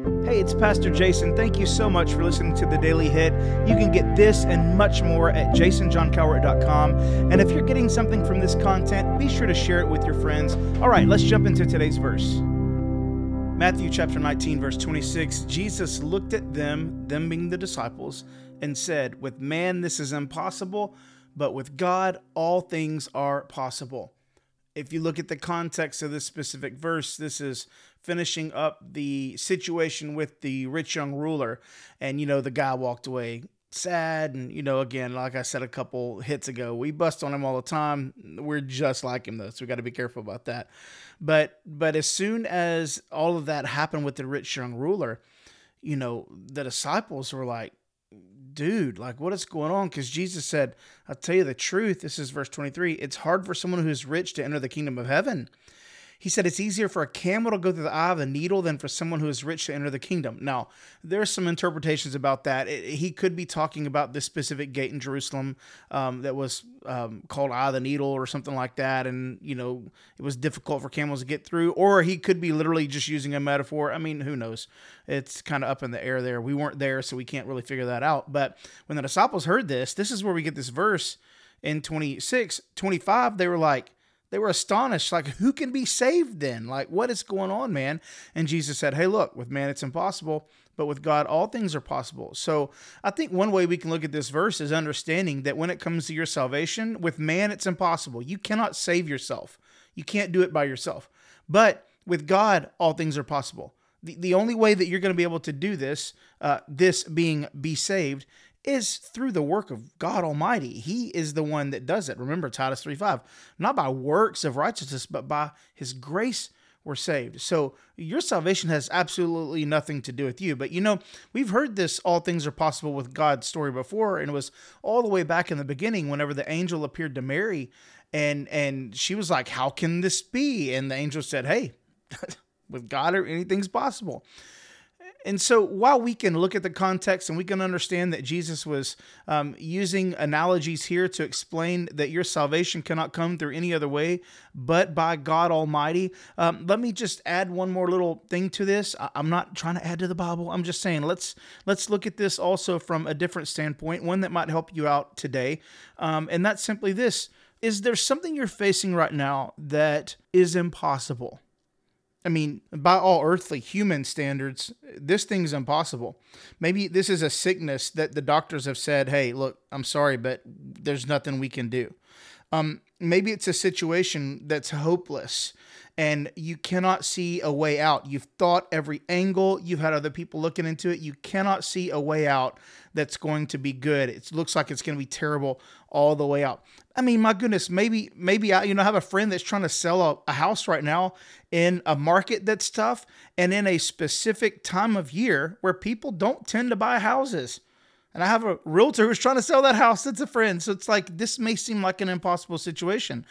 Hey, it's Pastor Jason. Thank you so much for listening to the Daily Hit. You can get this and much more at jasonjohncowart.com. And if you're getting something from this content, be sure to share it with your friends. All right, let's jump into today's verse. Matthew chapter 19, verse 26 Jesus looked at them, them being the disciples, and said, With man this is impossible, but with God all things are possible if you look at the context of this specific verse, this is finishing up the situation with the rich young ruler. And, you know, the guy walked away sad. And, you know, again, like I said a couple hits ago, we bust on him all the time. We're just like him, though. So we got to be careful about that. But, but as soon as all of that happened with the rich young ruler, you know, the disciples were like, dude, like what is going on? Because Jesus said, I'll tell you the truth. This is verse 23. It's hard for someone who is rich to enter the kingdom of heaven. He said it's easier for a camel to go through the eye of the needle than for someone who is rich to enter the kingdom. Now, there's some interpretations about that. It, he could be talking about this specific gate in Jerusalem um, that was um, called Eye of the Needle or something like that, and you know it was difficult for camels to get through. Or he could be literally just using a metaphor. I mean, who knows? It's kind of up in the air there. We weren't there, so we can't really figure that out. But when the disciples heard this, this is where we get this verse in 26, 25. They were like they were astonished, like, who can be saved then? Like, what is going on, man? And Jesus said, Hey, look, with man it's impossible, but with God all things are possible. So I think one way we can look at this verse is understanding that when it comes to your salvation, with man it's impossible. You cannot save yourself, you can't do it by yourself. But with God, all things are possible. The, the only way that you're going to be able to do this, uh, this being be saved, is through the work of God Almighty. He is the one that does it. Remember Titus 3:5. Not by works of righteousness, but by his grace we're saved. So your salvation has absolutely nothing to do with you. But you know, we've heard this all things are possible with God's story before, and it was all the way back in the beginning whenever the angel appeared to Mary and and she was like, How can this be? And the angel said, Hey, with God anything's possible. And so, while we can look at the context and we can understand that Jesus was um, using analogies here to explain that your salvation cannot come through any other way but by God Almighty, um, let me just add one more little thing to this. I'm not trying to add to the Bible. I'm just saying let's let's look at this also from a different standpoint, one that might help you out today, um, and that's simply this: Is there something you're facing right now that is impossible? I mean, by all earthly human standards, this thing's impossible. Maybe this is a sickness that the doctors have said, hey, look, I'm sorry, but there's nothing we can do. Um, maybe it's a situation that's hopeless and you cannot see a way out. You've thought every angle, you've had other people looking into it. You cannot see a way out that's going to be good. It looks like it's going to be terrible all the way out. I mean, my goodness, maybe maybe I you know have a friend that's trying to sell a, a house right now in a market that's tough and in a specific time of year where people don't tend to buy houses. And I have a realtor who's trying to sell that house. It's a friend. So it's like this may seem like an impossible situation.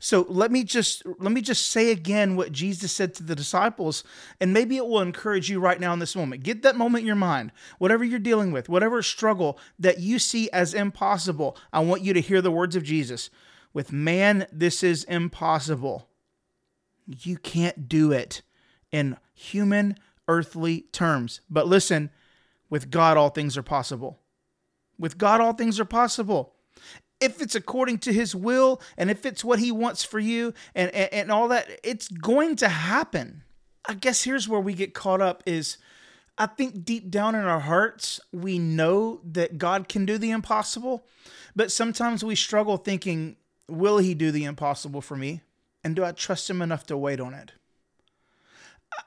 So let me just let me just say again what Jesus said to the disciples, and maybe it will encourage you right now in this moment. Get that moment in your mind. Whatever you're dealing with, whatever struggle that you see as impossible, I want you to hear the words of Jesus. With man, this is impossible. You can't do it in human, earthly terms. But listen, with God, all things are possible. With God, all things are possible if it's according to his will and if it's what he wants for you and, and, and all that, it's going to happen. I guess here's where we get caught up is I think deep down in our hearts, we know that God can do the impossible, but sometimes we struggle thinking, will he do the impossible for me? And do I trust him enough to wait on it?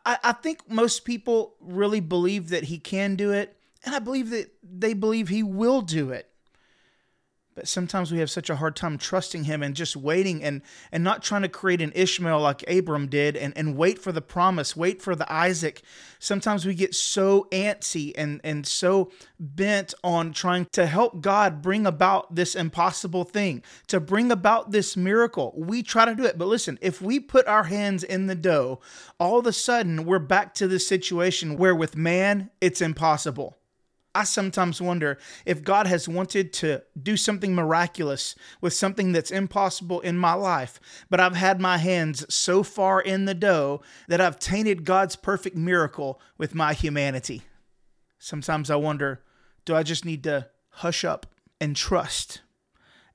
I, I think most people really believe that he can do it, and I believe that they believe he will do it. But sometimes we have such a hard time trusting him and just waiting and, and not trying to create an Ishmael like Abram did and, and wait for the promise, wait for the Isaac. Sometimes we get so antsy and, and so bent on trying to help God bring about this impossible thing, to bring about this miracle. We try to do it. But listen, if we put our hands in the dough, all of a sudden we're back to the situation where with man, it's impossible. I sometimes wonder if God has wanted to do something miraculous with something that's impossible in my life, but I've had my hands so far in the dough that I've tainted God's perfect miracle with my humanity. Sometimes I wonder do I just need to hush up and trust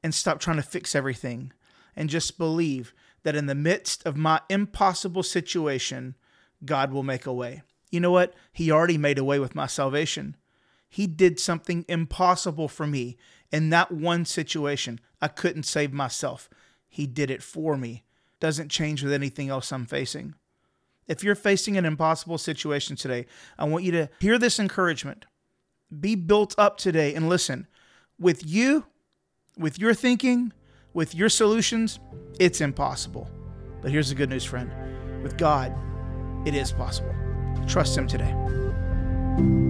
and stop trying to fix everything and just believe that in the midst of my impossible situation, God will make a way? You know what? He already made a way with my salvation. He did something impossible for me in that one situation. I couldn't save myself. He did it for me. Doesn't change with anything else I'm facing. If you're facing an impossible situation today, I want you to hear this encouragement. Be built up today and listen. With you, with your thinking, with your solutions, it's impossible. But here's the good news, friend. With God, it is possible. Trust Him today.